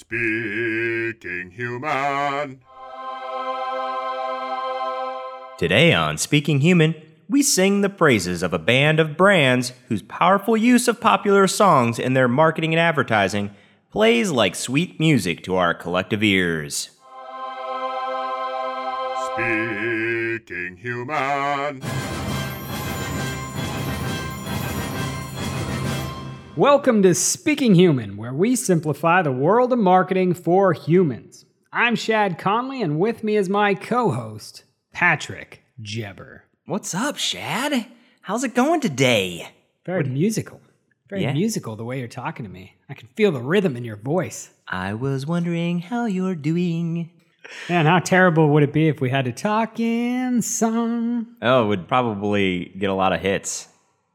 Speaking Human. Today on Speaking Human, we sing the praises of a band of brands whose powerful use of popular songs in their marketing and advertising plays like sweet music to our collective ears. Speaking Human. Welcome to Speaking Human, where we simplify the world of marketing for humans. I'm Chad Conley, and with me is my co host, Patrick Jebber. What's up, Chad? How's it going today? Very musical. Very Yeah. musical the way you're talking to me. I can feel the rhythm in your voice. I was wondering how you're doing. Man, how terrible would it be if we had to talk in song? Oh, it would probably get a lot of hits.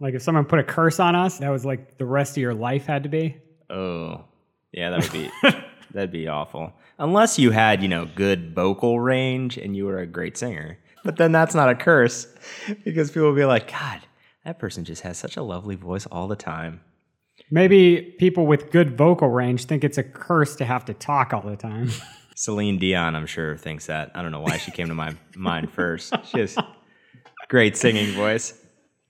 Like if someone put a curse on us, that was like the rest of your life had to be. Oh, yeah, that would be that'd be awful. Unless you had, you know, good vocal range and you were a great singer. But then that's not a curse because people will be like, God, that person just has such a lovely voice all the time. Maybe people with good vocal range think it's a curse to have to talk all the time. Celine Dion, I'm sure, thinks that. I don't know why she came to my mind first. She has great singing voice.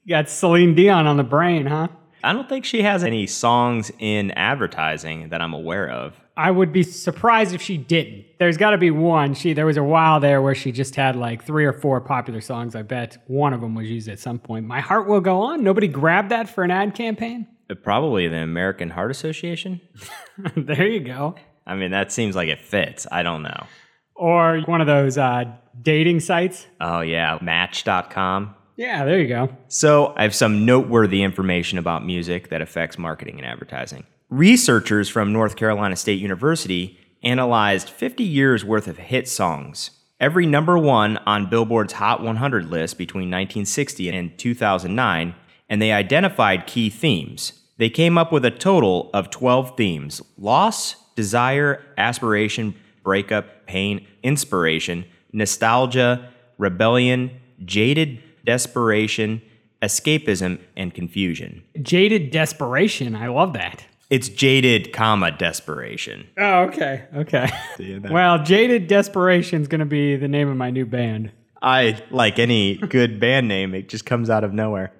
You got Celine Dion on the brain, huh? I don't think she has any songs in advertising that I'm aware of. I would be surprised if she didn't. There's got to be one. She there was a while there where she just had like three or four popular songs. I bet one of them was used at some point. My heart will go on. Nobody grabbed that for an ad campaign. Uh, Probably the American Heart Association. there you go. I mean, that seems like it fits. I don't know. Or one of those uh, dating sites. Oh, yeah, Match.com. Yeah, there you go. So, I have some noteworthy information about music that affects marketing and advertising. Researchers from North Carolina State University analyzed 50 years worth of hit songs, every number one on Billboard's Hot 100 list between 1960 and 2009, and they identified key themes. They came up with a total of 12 themes loss, desire, aspiration, breakup, pain, inspiration, nostalgia, rebellion, jaded desperation, escapism, and confusion. Jaded desperation. I love that. It's jaded, comma, desperation. Oh, okay. Okay. well, Jaded Desperation is going to be the name of my new band. I like any good band name, it just comes out of nowhere.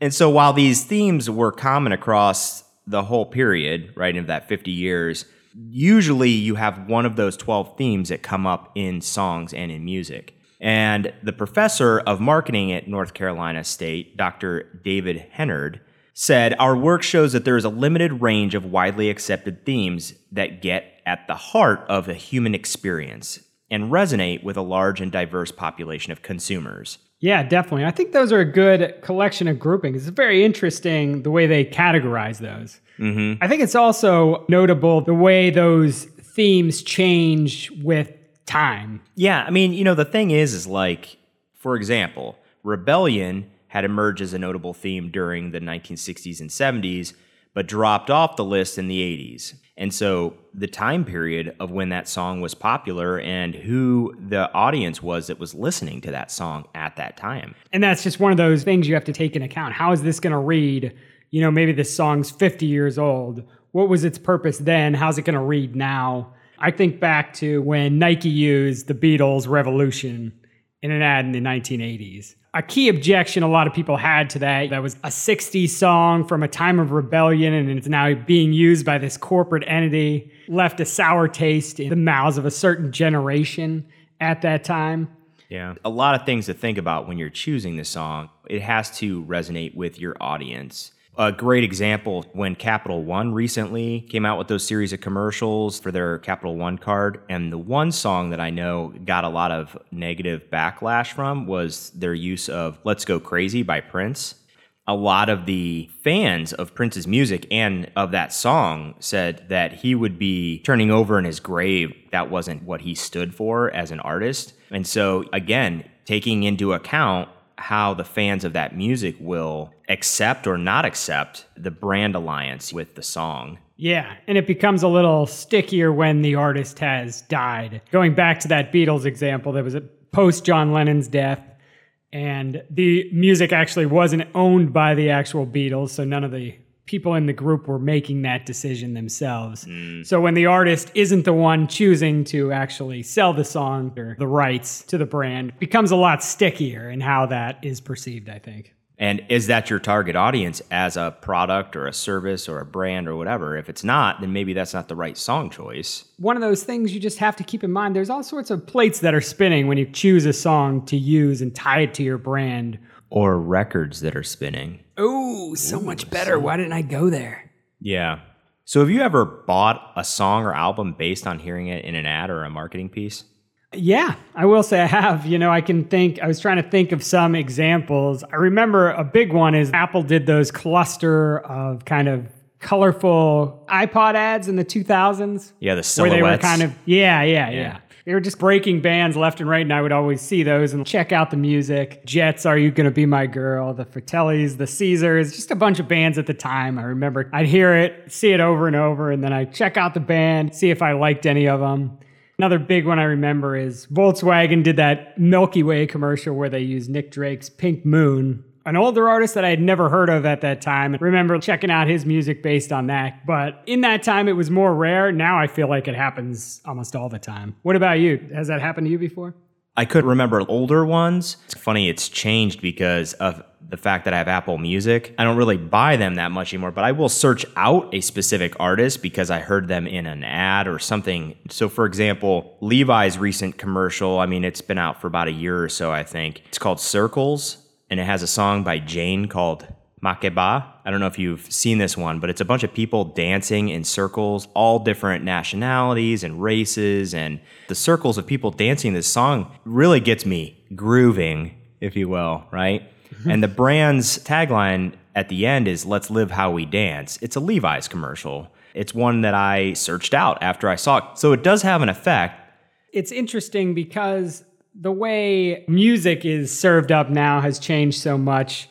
And so while these themes were common across the whole period, right, of that 50 years, usually you have one of those 12 themes that come up in songs and in music. And the professor of marketing at North Carolina State, Dr. David Henard, said Our work shows that there is a limited range of widely accepted themes that get at the heart of the human experience and resonate with a large and diverse population of consumers. Yeah, definitely. I think those are a good collection of groupings. It's very interesting the way they categorize those. Mm-hmm. I think it's also notable the way those themes change with time. Yeah, I mean, you know, the thing is, is like, for example, rebellion had emerged as a notable theme during the 1960s and 70s, but dropped off the list in the 80s. And so the time period of when that song was popular and who the audience was that was listening to that song at that time. And that's just one of those things you have to take into account. How is this going to read? You know, maybe this song's 50 years old. What was its purpose then? How's it going to read now? I think back to when Nike used the Beatles' Revolution in an ad in the 1980s. A key objection a lot of people had to that that was a 60s song from a time of rebellion and it's now being used by this corporate entity left a sour taste in the mouths of a certain generation at that time. Yeah. A lot of things to think about when you're choosing the song. It has to resonate with your audience. A great example when Capital One recently came out with those series of commercials for their Capital One card. And the one song that I know got a lot of negative backlash from was their use of Let's Go Crazy by Prince. a lot of the fans of Prince's music and of that song said that he would be turning over in his grave. That wasn't what he stood for as an artist. And so, again, taking into account how the fans of that music will accept or not accept the brand alliance with the song. Yeah, and it becomes a little stickier when the artist has died. Going back to that Beatles example, there was a post John Lennon's death, and the music actually wasn't owned by the actual Beatles, so none of the people in the group were making that decision themselves. Mm. So when the artist isn't the one choosing to actually sell the song or the rights to the brand, it becomes a lot stickier in how that is perceived, I think. And is that your target audience as a product or a service or a brand or whatever? If it's not, then maybe that's not the right song choice. One of those things you just have to keep in mind. There's all sorts of plates that are spinning when you choose a song to use and tie it to your brand. Or records that are spinning. Oh, so much better. Why didn't I go there? Yeah. So have you ever bought a song or album based on hearing it in an ad or a marketing piece? Yeah, I will say I have. You know, I can think, I was trying to think of some examples. I remember a big one is Apple did those cluster of kind of colorful iPod ads in the 2000s. Yeah, the Where they were kind of, yeah, yeah, yeah, Yeah. They were just breaking bands left and right, and I would always see those and check out the music. Jets, Are You Gonna Be My Girl? The Fratellis, the Caesars, just a bunch of bands at the time. I remember I'd hear it, see it over and over, and then I'd check out the band, see if I liked any of them. Another big one I remember is Volkswagen did that Milky Way commercial where they used Nick Drake's Pink Moon, an older artist that I had never heard of at that time. Remember checking out his music based on that. But in that time, it was more rare. Now I feel like it happens almost all the time. What about you? Has that happened to you before? I could remember older ones. It's funny, it's changed because of the fact that I have Apple Music. I don't really buy them that much anymore, but I will search out a specific artist because I heard them in an ad or something. So, for example, Levi's recent commercial, I mean, it's been out for about a year or so, I think. It's called Circles, and it has a song by Jain called Makeba. I don't know if you've seen this one, but it's a bunch of people dancing in circles, all different nationalities and races. And the circles of people dancing this song really gets me grooving, if you will, right? Mm-hmm. and the brand's tagline at the end is Let's Live How We Dance. It's a Levi's commercial. It's one that I searched out after I saw it. So it does have an effect. It's interesting because the way music is served up now has changed so much.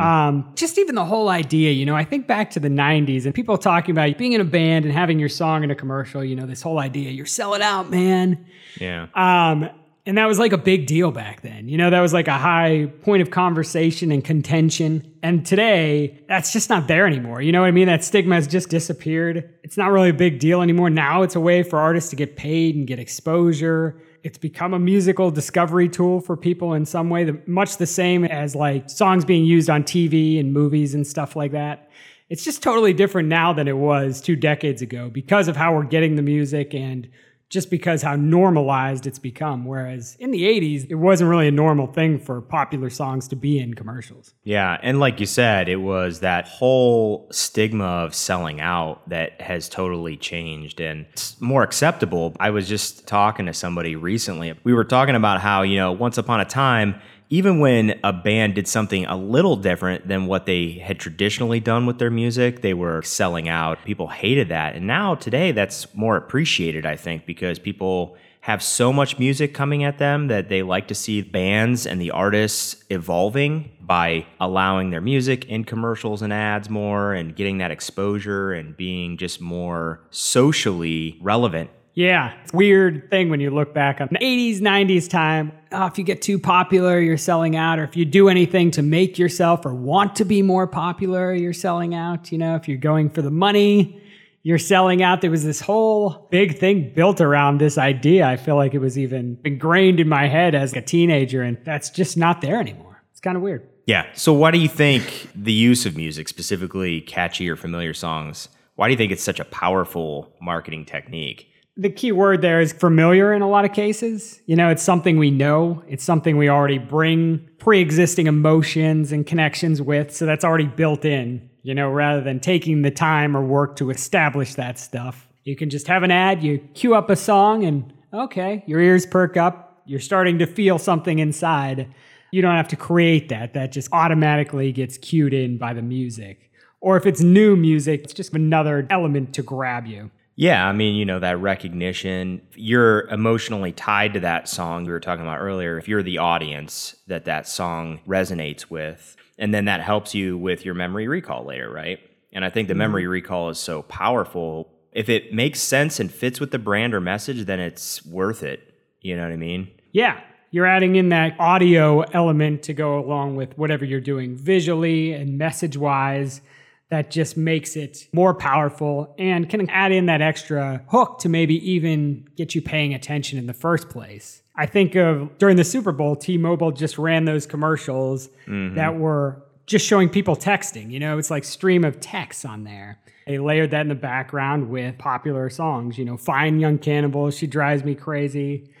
Um, just even the whole idea, you know, I think back to the 90s and people talking about being in a band and having your song in a commercial, you know, this whole idea, you're selling out, man. Yeah. Um, and that was like a big deal back then. You know, that was like a high point of conversation and contention. And today, that's just not there anymore. You know what I mean? That stigma has just disappeared. It's not really a big deal anymore. Now it's a way for artists to get paid and get exposure. It's become a musical discovery tool for people in some way, much the same as like songs being used on TV and movies and stuff like that. It's just totally different now than it was two decades ago because of how we're getting the music and just because how normalized it's become. Whereas in the 80s, it wasn't really a normal thing for popular songs to be in commercials. Yeah, and like you said, it was that whole stigma of selling out that has totally changed and it's more acceptable. I was just talking to somebody recently. We were talking about how, you know, once upon a time, even when a band did something a little different than what they had traditionally done with their music, they were selling out. People hated that. And now today that's more appreciated, I think, because people have so much music coming at them that they like to see bands and the artists evolving by allowing their music in commercials and ads more and getting that exposure and being just more socially relevant. Yeah, it's weird thing when you look back on the 80s, 90s time. Oh, if you get too popular, you're selling out. Or if you do anything to make yourself or want to be more popular, you're selling out. You know, if you're going for the money, you're selling out. There was this whole big thing built around this idea. I feel like it was even ingrained in my head as a teenager, and that's just not there anymore. It's kind of weird. Yeah. So, why do you think the use of music, specifically catchy or familiar songs, why do you think it's such a powerful marketing technique? The key word there is familiar in a lot of cases. You know, it's something we know, it's something we already bring pre existing emotions and connections with. So that's already built in, you know, rather than taking the time or work to establish that stuff. You can just have an ad, you cue up a song, and okay, your ears perk up. You're starting to feel something inside. You don't have to create that. That just automatically gets cued in by the music. Or if it's new music, it's just another element to grab you. Yeah, I mean, you know, that recognition, you're emotionally tied to that song we were talking about earlier. If you're the audience that that song resonates with, and then that helps you with your memory recall later, right? And I think the memory mm-hmm. recall is so powerful. If it makes sense and fits with the brand or message, then it's worth it. You know what I mean? Yeah. You're adding in that audio element to go along with whatever you're doing visually and message wise. That just makes it more powerful and can add in that extra hook to maybe even get you paying attention in the first place. I think of during the Super Bowl, T Mobile just ran those commercials mm-hmm. that were just showing people texting. You know, it's like stream of text on there. They layered that in the background with popular songs. You know, Fine Young Cannibal, She Drives Me Crazy.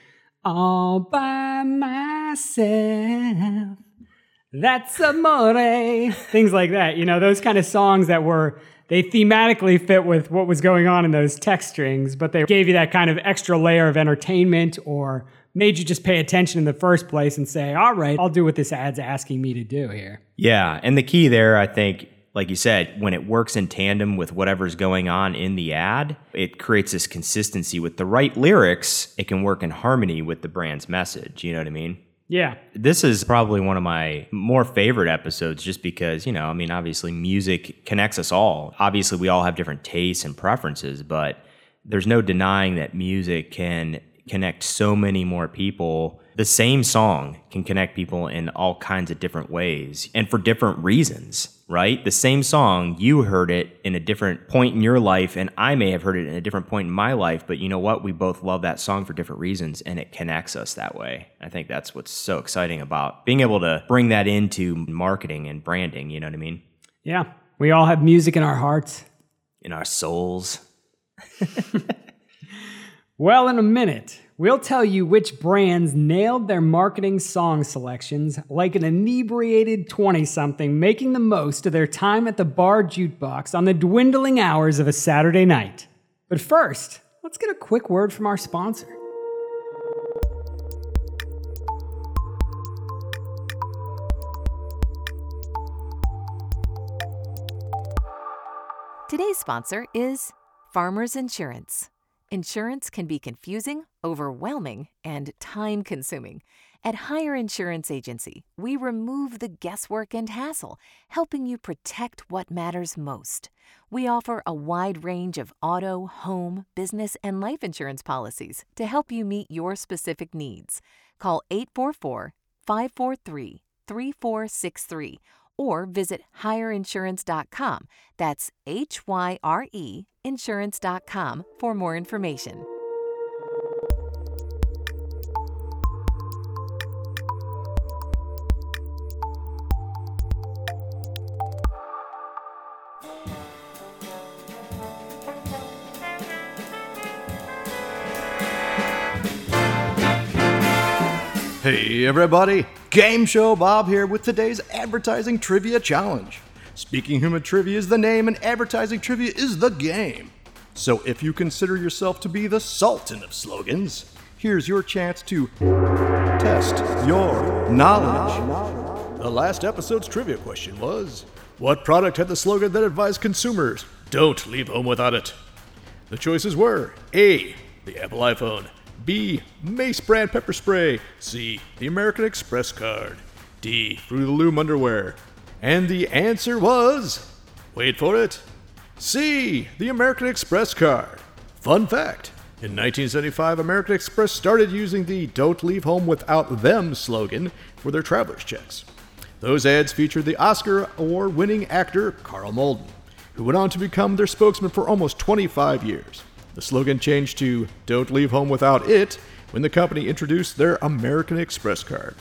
All by myself. That's amore. Things like that. You know, those kind of songs that were, they thematically fit with what was going on in those text strings, but they gave you that kind of extra layer of entertainment or made you just pay attention in the first place and say, all right, I'll do what this ad's asking me to do here. Yeah. And the key there, I think, like you said, when it works in tandem with whatever's going on in the ad, it creates this consistency with the right lyrics. It can work in harmony with the brand's message. You know what I mean? Yeah. This is probably one of my more favorite episodes just because, you know, I mean, obviously music connects us all. Obviously, we all have different tastes and preferences, but there's no denying that music can connect so many more people. The same song can connect people in all kinds of different ways and for different reasons, right? The same song, you heard it in a different point in your life, and I may have heard it in a different point in my life, but you know what? We both love that song for different reasons, and it connects us that way. I think that's what's so exciting about being able to bring that into marketing and branding, you know what I mean? Yeah. We all have music in our hearts. In our souls. Well, in a minute, we'll tell you which brands nailed their marketing song selections like an inebriated 20 something making the most of their time at the bar jukebox on the dwindling hours of a Saturday night. But first, let's get a quick word from our sponsor. Today's sponsor is Farmers Insurance. Insurance can be confusing, overwhelming, and time consuming. At Hyre Insurance Agency, we remove the guesswork and hassle, helping you protect what matters most. We offer a wide range of auto, home, business, and life insurance policies to help you meet your specific needs. Call 844 543 3463 or visit hyreinsurance.com. That's H Y R E insurance.com for more information. Hey everybody, Game Show Bob here with today's Advertising Trivia Challenge. Speaking Human Trivia is the name and Advertising Trivia is the game. So if you consider yourself to be the sultan of slogans, here's your chance to test your knowledge. The last episode's trivia question was What product had the slogan that advised consumers don't leave home without it? The choices were A. The Apple iPhone. B. Mace brand pepper spray. C. The American Express card. D. Fruit of the Loom underwear. And the answer was. Wait for it. C. The American Express card. Fun fact. In 1975, American Express started using the Don't Leave Home Without Them slogan for their traveler's checks. Those ads featured the Oscar award winning actor Karl Malden, who went on to become their spokesman for almost 25 years. The slogan changed to Don't Leave Home Without It when the company introduced their American Express card.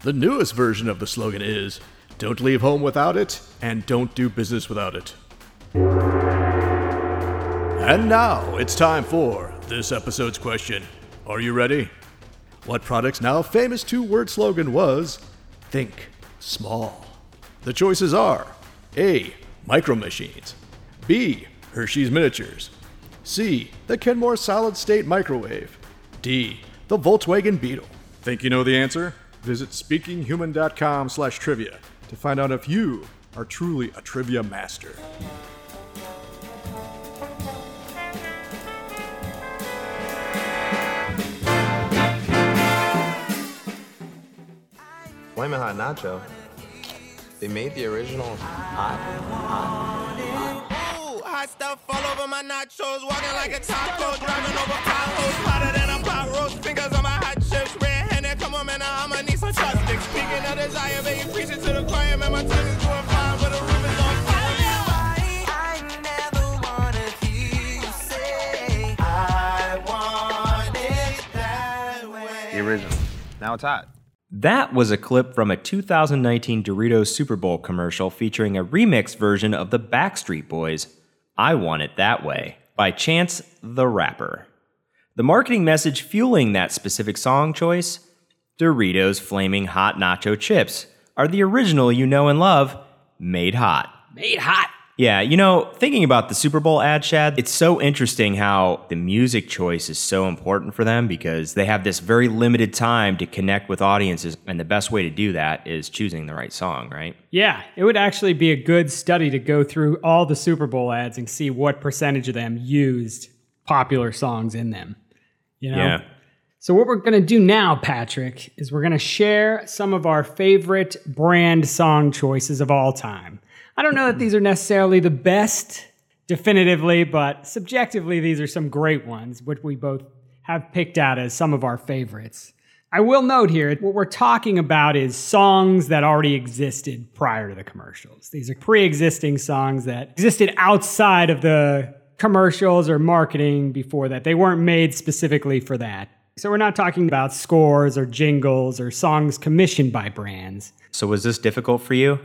The newest version of the slogan is Don't Leave Home Without It and Don't Do Business Without It. And now it's time for this episode's question. Are you ready? What product's now famous two word slogan was Think Small? The choices are A. Micro Machines, B. Hershey's Miniatures, C. The Kenmore Solid State Microwave, D. The Volkswagen Beetle. Think you know the answer? Visit speakinghuman.com slash trivia to find out if you are truly a trivia master. Flamin' Hot Nacho. They made the original hot. Ooh, hot stuff all over my nachos. Walking like a taco, driving over potholes. Hotter than a pot roast. Fingers on my hot chips. Red handed, come on, man. I'ma need some chopsticks. Speaking of desire, baby, preach it to the choir. Man, my tongue is going fine, but the roof is on fire. I never wanna hear you say I want it that way. The original. Now it's hot. That was a clip from a 2019 Doritos Super Bowl commercial featuring a remix version of the Backstreet Boys' I Want It That Way by Chance the Rapper. The marketing message fueling that specific song choice Doritos Flaming Hot Nacho Chips are the original you know and love, made hot. Made hot. Yeah, you know, thinking about the Super Bowl ad, Chad, it's so interesting how the music choice is so important for them because they have this very limited time to connect with audiences. And the best way to do that is choosing the right song, right? Yeah, it would actually be a good study to go through all the Super Bowl ads and see what percentage of them used popular songs in them. You know? Yeah. So, what we're going to do now, Patrick, is we're going to share some of our favorite brand song choices of all time. I don't know that these are necessarily the best definitively, but subjectively, these are some great ones, which we both have picked out as some of our favorites. I will note here, what we're talking about is songs that already existed prior to the commercials. These are pre existing songs that existed outside of the commercials or marketing before that. They weren't made specifically for that. So we're not talking about scores or jingles or songs commissioned by brands. So, was this difficult for you?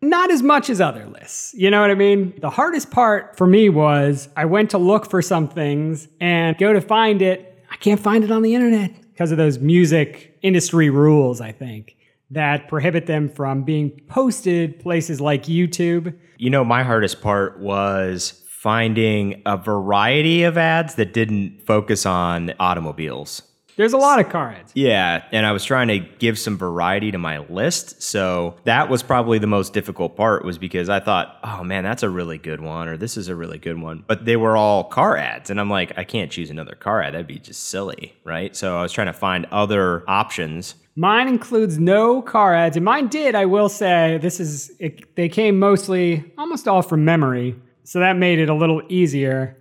Not as much as other lists. You know what I mean? The hardest part for me was I went to look for some things and go to find it. I can't find it on the internet because of those music industry rules, I think, that prohibit them from being posted places like YouTube. You know, my hardest part was finding a variety of ads that didn't focus on automobiles. There's a lot of car ads. Yeah, and I was trying to give some variety to my list. So that was probably the most difficult part was because I thought, "Oh man, that's a really good one or this is a really good one." But they were all car ads and I'm like, I can't choose another car ad. That'd be just silly, right? So I was trying to find other options. Mine includes no car ads, and mine did. I will say this is it, they came mostly, almost all from memory, so that made it a little easier.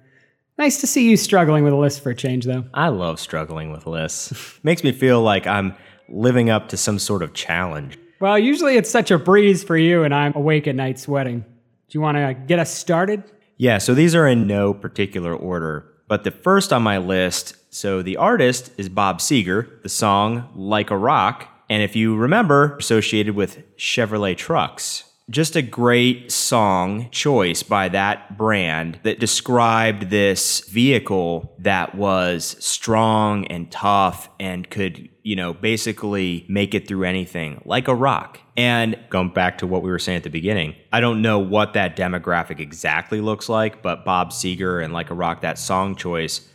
Nice to see you struggling with a list for a change, though. I love struggling with lists. Makes me feel like I'm living up to some sort of challenge. Well, usually it's such a breeze for you, and I'm awake at night sweating. Do you want to get us started? Yeah, so these are in no particular order. But the first on my list, so the artist is Bob Seger, the song Like a Rock, and if you remember, associated with Chevrolet trucks. Just a great song choice by that brand that described this vehicle that was strong and tough and could, you know, basically make it through anything like a rock. And going back to what we were saying at the beginning, I don't know what that demographic exactly looks like, but Bob Seger and Like a Rock, that song choice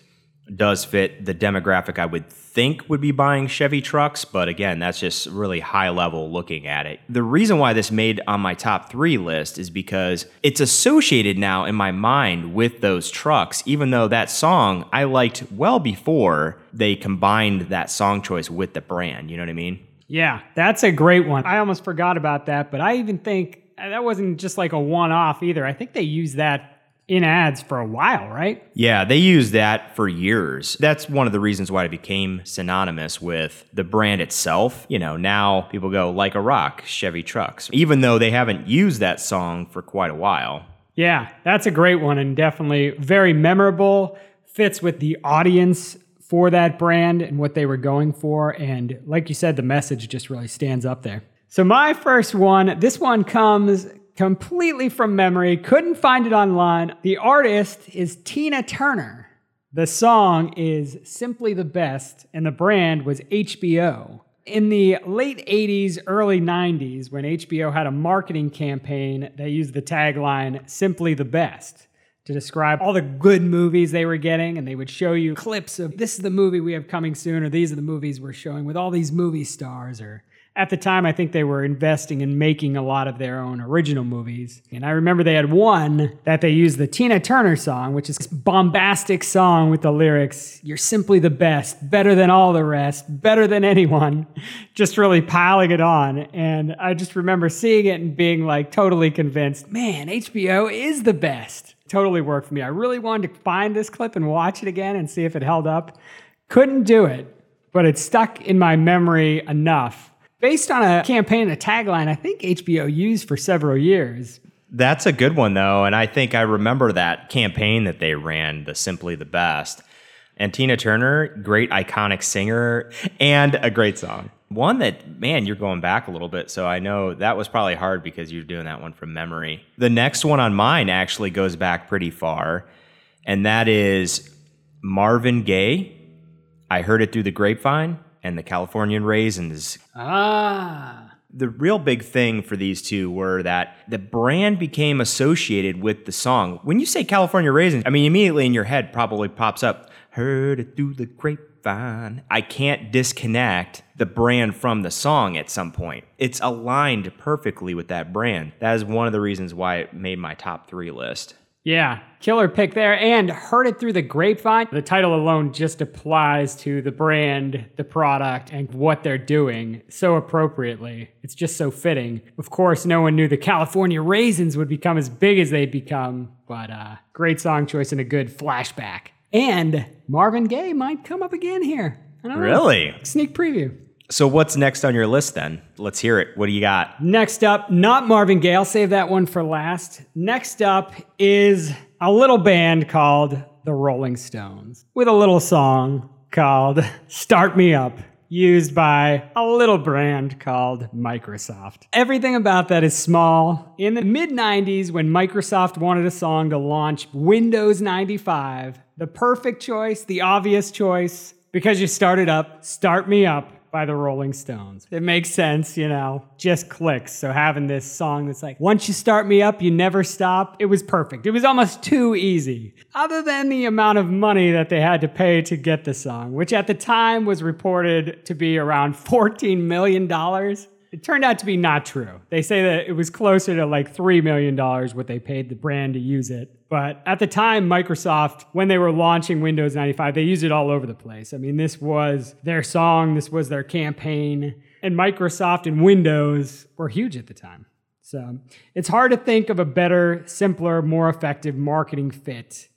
does fit the demographic I would think would be buying Chevy trucks, but again, that's just really high level looking at it. The reason why this made on my top three list is because it's associated now in my mind with those trucks, even though that song I liked well before they combined that song choice with the brand. You know what I mean? Yeah, that's a great one. I almost forgot about that, but I even think uh, that wasn't just like a one off either. I think they used that in ads for a while, right? Yeah, they used that for years. That's one of the reasons why it became synonymous with the brand itself. You know, now people go like a rock, Chevy trucks, even though they haven't used that song for quite a while. Yeah, that's a great one and definitely very memorable, fits with the audience for that brand and what they were going for. And like you said, the message just really stands up there. So, my first one, this one comes completely from memory, couldn't find it online. The artist is Tina Turner. The song is Simply the Best, and the brand was HBO. In the late 80s, early 90s, when HBO had a marketing campaign that used the tagline Simply the Best to describe all the good movies they were getting, and they would show you clips of this is the movie we have coming soon, or these are the movies we're showing with all these movie stars, or At the time, I think they were investing in making a lot of their own original movies. And I remember they had one that they used the Tina Turner song, which is bombastic song with the lyrics, You're simply the best, better than all the rest, better than anyone, just really piling it on. And I just remember seeing it and being like totally convinced, man, HBO is the best. Totally worked for me. I really wanted to find this clip and watch it again and see if it held up. Couldn't do it, but it stuck in my memory enough based on a campaign, a tagline I think HBO used for several years. That's a good one, though. And I think I remember that campaign that they ran, the Simply the Best. And Tina Turner, great iconic singer and a great song. One that, man, you're going back a little bit. So I know that was probably hard because you're doing that one from memory. The next one on mine actually goes back pretty far. And that is Marvin Gaye. I heard it through the grapevine and the Californian Raisins. Ah. The real big thing for these two were that the brand became associated with the song. When you say California Raisins, I mean, immediately in your head probably pops up, heard it through the grapevine. I can't disconnect the brand from the song at some point. It's aligned perfectly with that brand. That is one of the reasons why it made my top three list. Yeah, killer pick there. And heard it through the grapevine. The title alone just applies to the brand, the product, and what they're doing so appropriately. It's just so fitting. Of course, no one knew the California Raisins would become as big as they'd become, but uh, great song choice and a good flashback. And Marvin Gaye might come up again here. I don't know. Really? Sneak preview. So, what's next on your list then? Let's hear it. What do you got? Next up, not Marvin Gaye. I'll save that one for last. Next up is a little band called the Rolling Stones with a little song called Start Me Up, used by a little brand called Microsoft. Everything about that is small. In the mid 90s, when Microsoft wanted a song to launch Windows 95, the perfect choice, the obvious choice, because you started up, Start Me Up by the Rolling Stones. It makes sense, you know, just clicks. So having this song that's like, once you start me up, you never stop, it was perfect. It was almost too easy. Other than the amount of money that they had to pay to get the song, which at the time was reported to be around $14 million. It turned out to be not true. They say that it was closer to like $3 million what they paid the brand to use it. But at the time, Microsoft, when they were launching Windows 95, they used it all over the place. I mean, this was their song, this was their campaign, and Microsoft and Windows were huge at the time. So it's hard to think of a better, simpler, more effective marketing fit.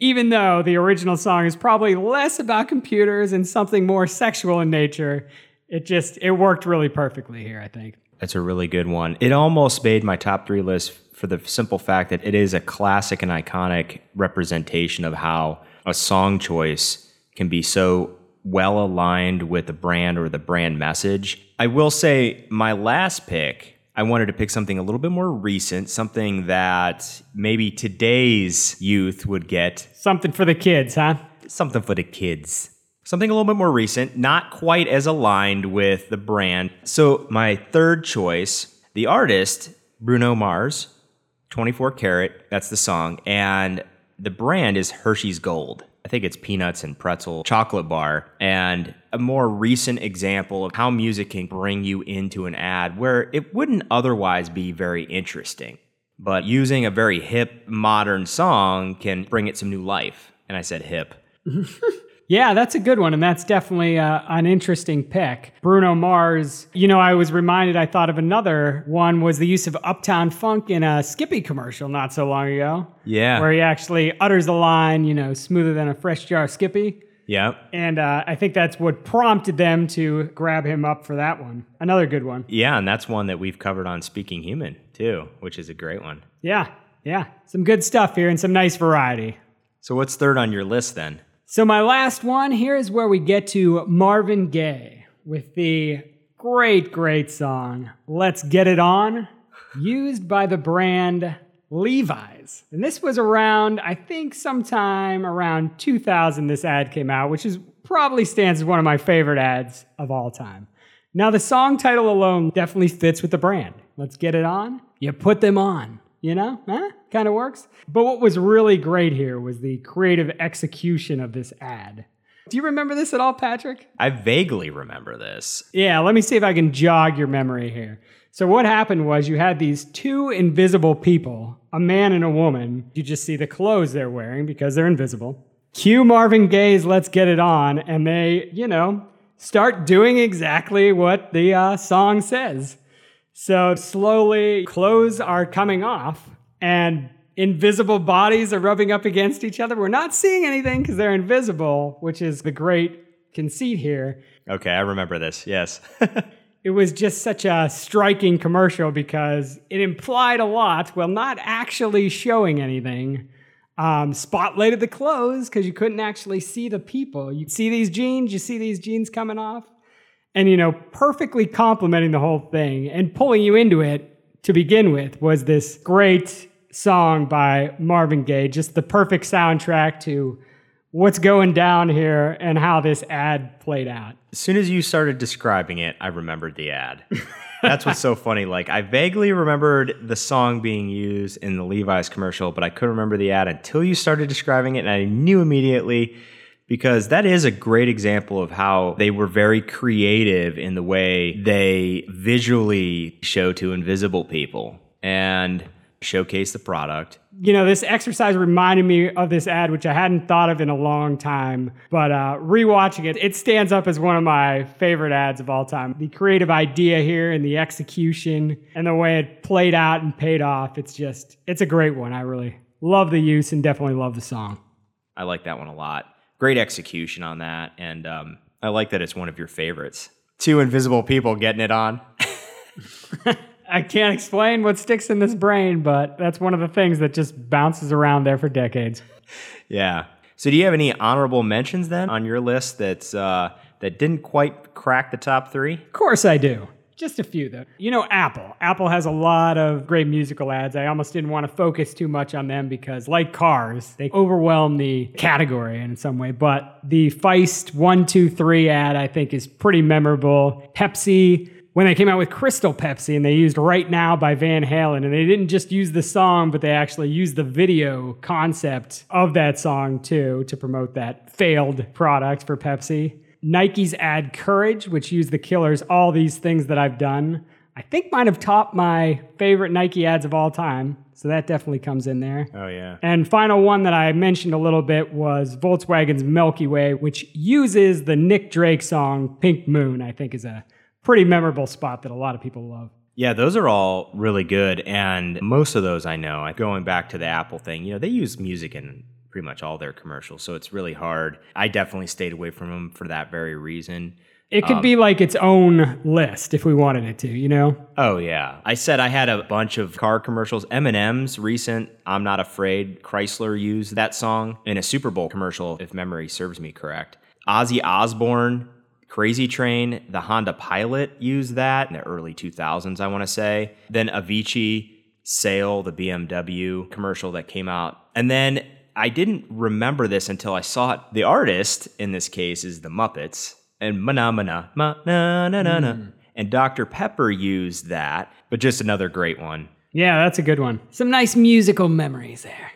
Even though the original song is probably less about computers and something more sexual in nature, it just it worked really perfectly here, I think. That's a really good one. It almost made my top three list for the simple fact that it is a classic and iconic representation of how a song choice can be so well aligned with the brand or the brand message. I will say my last pick, I wanted to pick something a little bit more recent, something that maybe today's youth would get. Something for the kids, huh? Something for the kids. Something a little bit more recent, not quite as aligned with the brand. So, my third choice, the artist, Bruno Mars, 24 Karat, that's the song. And the brand is Hershey's Gold. I think it's peanuts and pretzel chocolate bar. And a more recent example of how music can bring you into an ad where it wouldn't otherwise be very interesting. But using a very hip, modern song can bring it some new life. And I said hip. Yeah, that's a good one. And that's definitely uh, an interesting pick. Bruno Mars, you know, I was reminded, I thought of another one was the use of Uptown Funk in a Skippy commercial not so long ago. Yeah. Where he actually utters the line, you know, smoother than a fresh jar of Skippy. Yeah. And uh, I think that's what prompted them to grab him up for that one. Another good one. Yeah, and that's one that we've covered on Speaking Human too, which is a great one. Yeah, yeah. Some good stuff here and some nice variety. So what's third on your list then? So, my last one here is where we get to Marvin Gaye with the great, great song, Let's Get It On, used by the brand Levi's. And this was around, I think, sometime around 2000, this ad came out, which is probably stands as one of my favorite ads of all time. Now, the song title alone definitely fits with the brand. Let's get it on. You put them on. You know, huh? Kind of works. But what was really great here was the creative execution of this ad. Do you remember this at all, Patrick? I vaguely remember this. Yeah, let me see if I can jog your memory here. So, what happened was you had these two invisible people, a man and a woman. You just see the clothes they're wearing because they're invisible. Cue Marvin Gaye's Let's Get It On, and they, you know, start doing exactly what the uh, song says. So, slowly, clothes are coming off, and invisible bodies are rubbing up against each other. We're not seeing anything because they're invisible, which is the great conceit here. Okay, I remember this. Yes. it was just such a striking commercial because it implied a lot while not actually showing anything. Um, spotlighted the clothes because you couldn't actually see the people. You see these jeans, you see these jeans coming off, and you know, perfectly complementing the whole thing and pulling you into it to begin with was this great song by Marvin Gaye, just the perfect soundtrack to what's going down here and how this ad played out. As soon as you started describing it, I remembered the ad. That's what's so funny. Like, I vaguely remembered the song being used in the Levi's commercial, but I couldn't remember the ad until you started describing it, and I knew immediately because that is a great example of how they were very creative in the way they visually show to invisible people. And showcase the product. You know, this exercise reminded me of this ad, which I hadn't thought of in a long time. But uh, rewatching it, it stands up as one of my favorite ads of all time. The creative idea here and the execution and the way it played out and paid off. It's just, it's a great one. I really love the use and definitely love the song. I like that one a lot. Great execution on that. And um, I like that it's one of your favorites. Two invisible people getting it on. I can't explain what sticks in this brain, but that's one of the things that just bounces around there for decades. Yeah. So, do you have any honorable mentions then on your list that's uh, that didn't quite crack the top three? Of course, I do. Just a few, though. You know, Apple. Apple has a lot of great musical ads. I almost didn't want to focus too much on them because, like cars, they overwhelm the category in some way. But the Feist 123 ad, I think, is pretty memorable. Pepsi, when they came out with Crystal Pepsi and they used Right Now by Van Halen. And they didn't just use the song, but they actually used the video concept of that song too to promote that failed product for Pepsi. Nike's ad Courage, which used the killers, all these things that I've done. I think might have topped my favorite Nike ads of all time. So that definitely comes in there. Oh, yeah. And final one that I mentioned a little bit was Volkswagen's Milky Way, which uses the Nick Drake song Pink Moon, I think is a pretty memorable spot that a lot of people love. Yeah, those are all really good. And most of those I know, going back to the Apple thing, you know, they use music in pretty much all their commercials. So it's really hard. I definitely stayed away from them for that very reason. It could um, be like its own list if we wanted it to, you know? Oh yeah. I said I had a bunch of car commercials. Eminem's recent I'm Not Afraid Chrysler used that song in a Super Bowl commercial if memory serves me correct. Ozzy Osbourne Crazy Train, the Honda Pilot used that in the early 2000s, I want to say. Then Avicii, Sail, the BMW commercial that came out. And then I didn't remember this until I saw it. The artist in this case is the Muppets and mana mana ma na na na na. Mm. And Dr. Pepper used that, but just another great one. Yeah, that's a good one. Some nice musical memories there.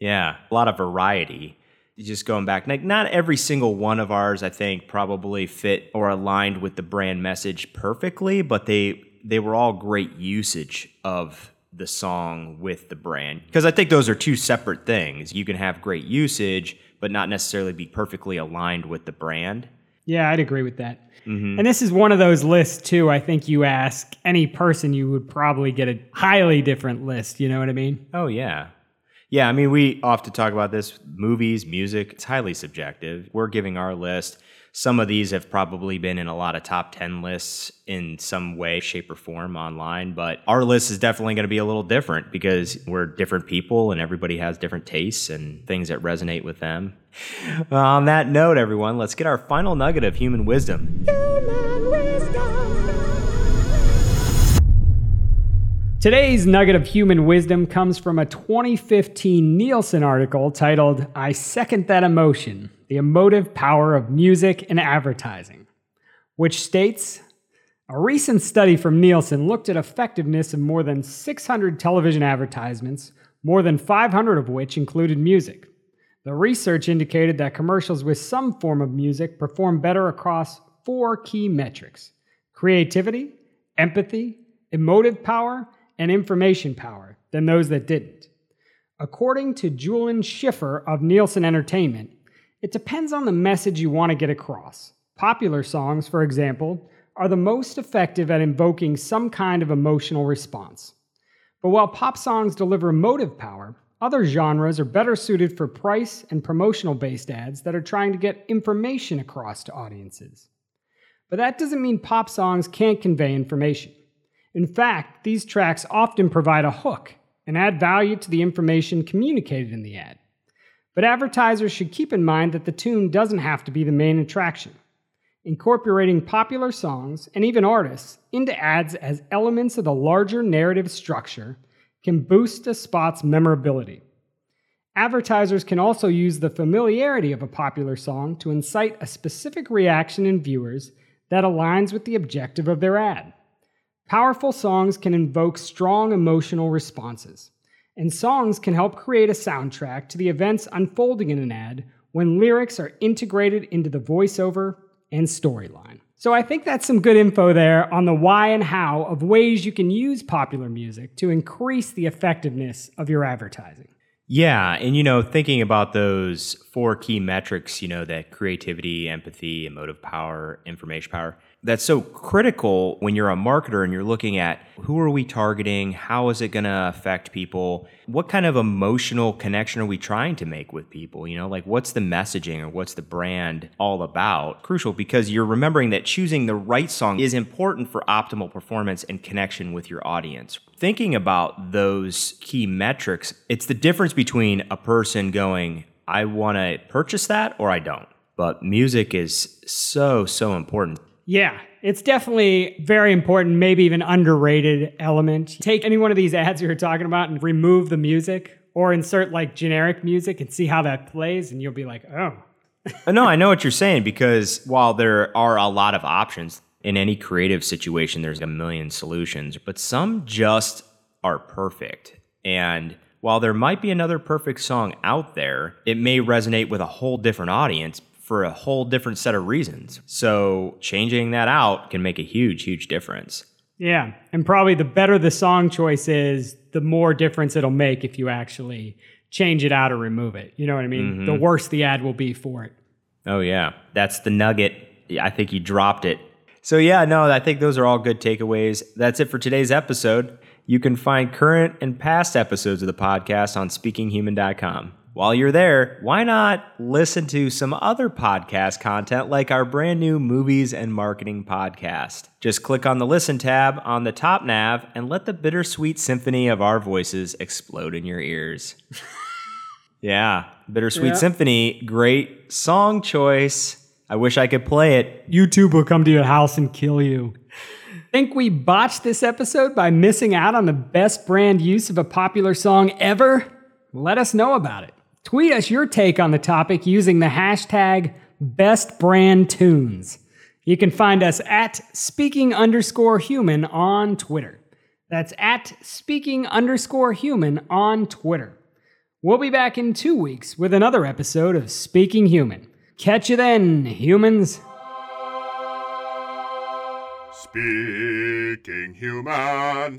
Yeah, a lot of variety just going back, like not every single one of ours, I think, probably fit or aligned with the brand message perfectly, but they they were all great usage of the song with the brand. Because I think those are two separate things. You can have great usage, but not necessarily be perfectly aligned with the brand. Yeah, I'd agree with that. Mm-hmm. And this is one of those lists too. I think you ask any person, you would probably get a highly different list. You know what I mean? Oh yeah, yeah, I mean, we often talk about this movies, music, it's highly subjective. We're giving our list. Some of these have probably been in a lot of top 10 lists in some way, shape, or form online, but our list is definitely going to be a little different because we're different people and everybody has different tastes and things that resonate with them. On that note, everyone, let's get our final nugget of human wisdom. Human Today's nugget of human wisdom comes from a 2015 Nielsen article titled, I Second That Emotion The Emotive Power of Music and Advertising, which states A recent study from Nielsen looked at effectiveness of more than 600 television advertisements, more than 500 of which included music. The research indicated that commercials with some form of music perform better across four key metrics creativity, empathy, emotive power, and information power than those that didn't. According to Julian Schiffer of Nielsen Entertainment, it depends on the message you want to get across. Popular songs, for example, are the most effective at invoking some kind of emotional response. But while pop songs deliver motive power, other genres are better suited for price and promotional based ads that are trying to get information across to audiences. But that doesn't mean pop songs can't convey information. In fact, these tracks often provide a hook and add value to the information communicated in the ad. But advertisers should keep in mind that the tune doesn't have to be the main attraction. Incorporating popular songs and even artists into ads as elements of the larger narrative structure can boost a spot's memorability. Advertisers can also use the familiarity of a popular song to incite a specific reaction in viewers that aligns with the objective of their ad. Powerful songs can invoke strong emotional responses, and songs can help create a soundtrack to the events unfolding in an ad when lyrics are integrated into the voiceover and storyline. So I think that's some good info there on the why and how of ways you can use popular music to increase the effectiveness of your advertising. Yeah, and you know, thinking about those four key metrics, you know, that creativity, empathy, emotive power, information power, that's so critical when you're a marketer and you're looking at who are we targeting, how is it going to affect people, what kind of emotional connection are we trying to make with people, you know, like what's the messaging or what's the brand all about? Crucial because you're remembering that choosing the right song is important for optimal performance and connection with your audience. Thinking about those key metrics, it's the difference between a person going, I want to purchase that or I don't. But music is so, so important. Yeah, it's definitely very important, maybe even underrated element. Take any one of these ads you were talking about and remove the music or insert like generic music and see how that plays and you'll be like, "Oh." Uh, no, I know what you're saying because while there are a lot of options in any creative situation there's a million solutions, but some just are perfect. And while there might be another perfect song out there, it may resonate with a whole different audience for a whole different set of reasons. So changing that out can make a huge, huge difference. Yeah. And probably the better the song choice is, the more difference it'll make if you actually change it out or remove it. You know what I mean? Mm-hmm. The worse the ad will be for it. Oh, yeah. That's the nugget. I think you dropped it. So, yeah, no, I think those are all good takeaways. That's it for today's episode. You can find current and past episodes of the podcast on speakinghuman.com while you're there, why not listen to some other podcast content like our brand new movies and marketing podcast? Just click on the listen tab on the top nav and let the bittersweet symphony of our voices explode in your ears. yeah, Bittersweet yeah. Symphony, great song choice. I wish I could play it. YouTube will come to your house and kill you. Think we botched this episode by missing out on the best brand use of a popular song ever? Let us know about it. Tweet us your take on the topic using the hashtag BestBrandTunes. You can find us at speaking underscore human on Twitter. That's at speaking underscore human on Twitter. We'll be back in two weeks with another episode of Speaking Human. Catch you then, humans. Speaking Human.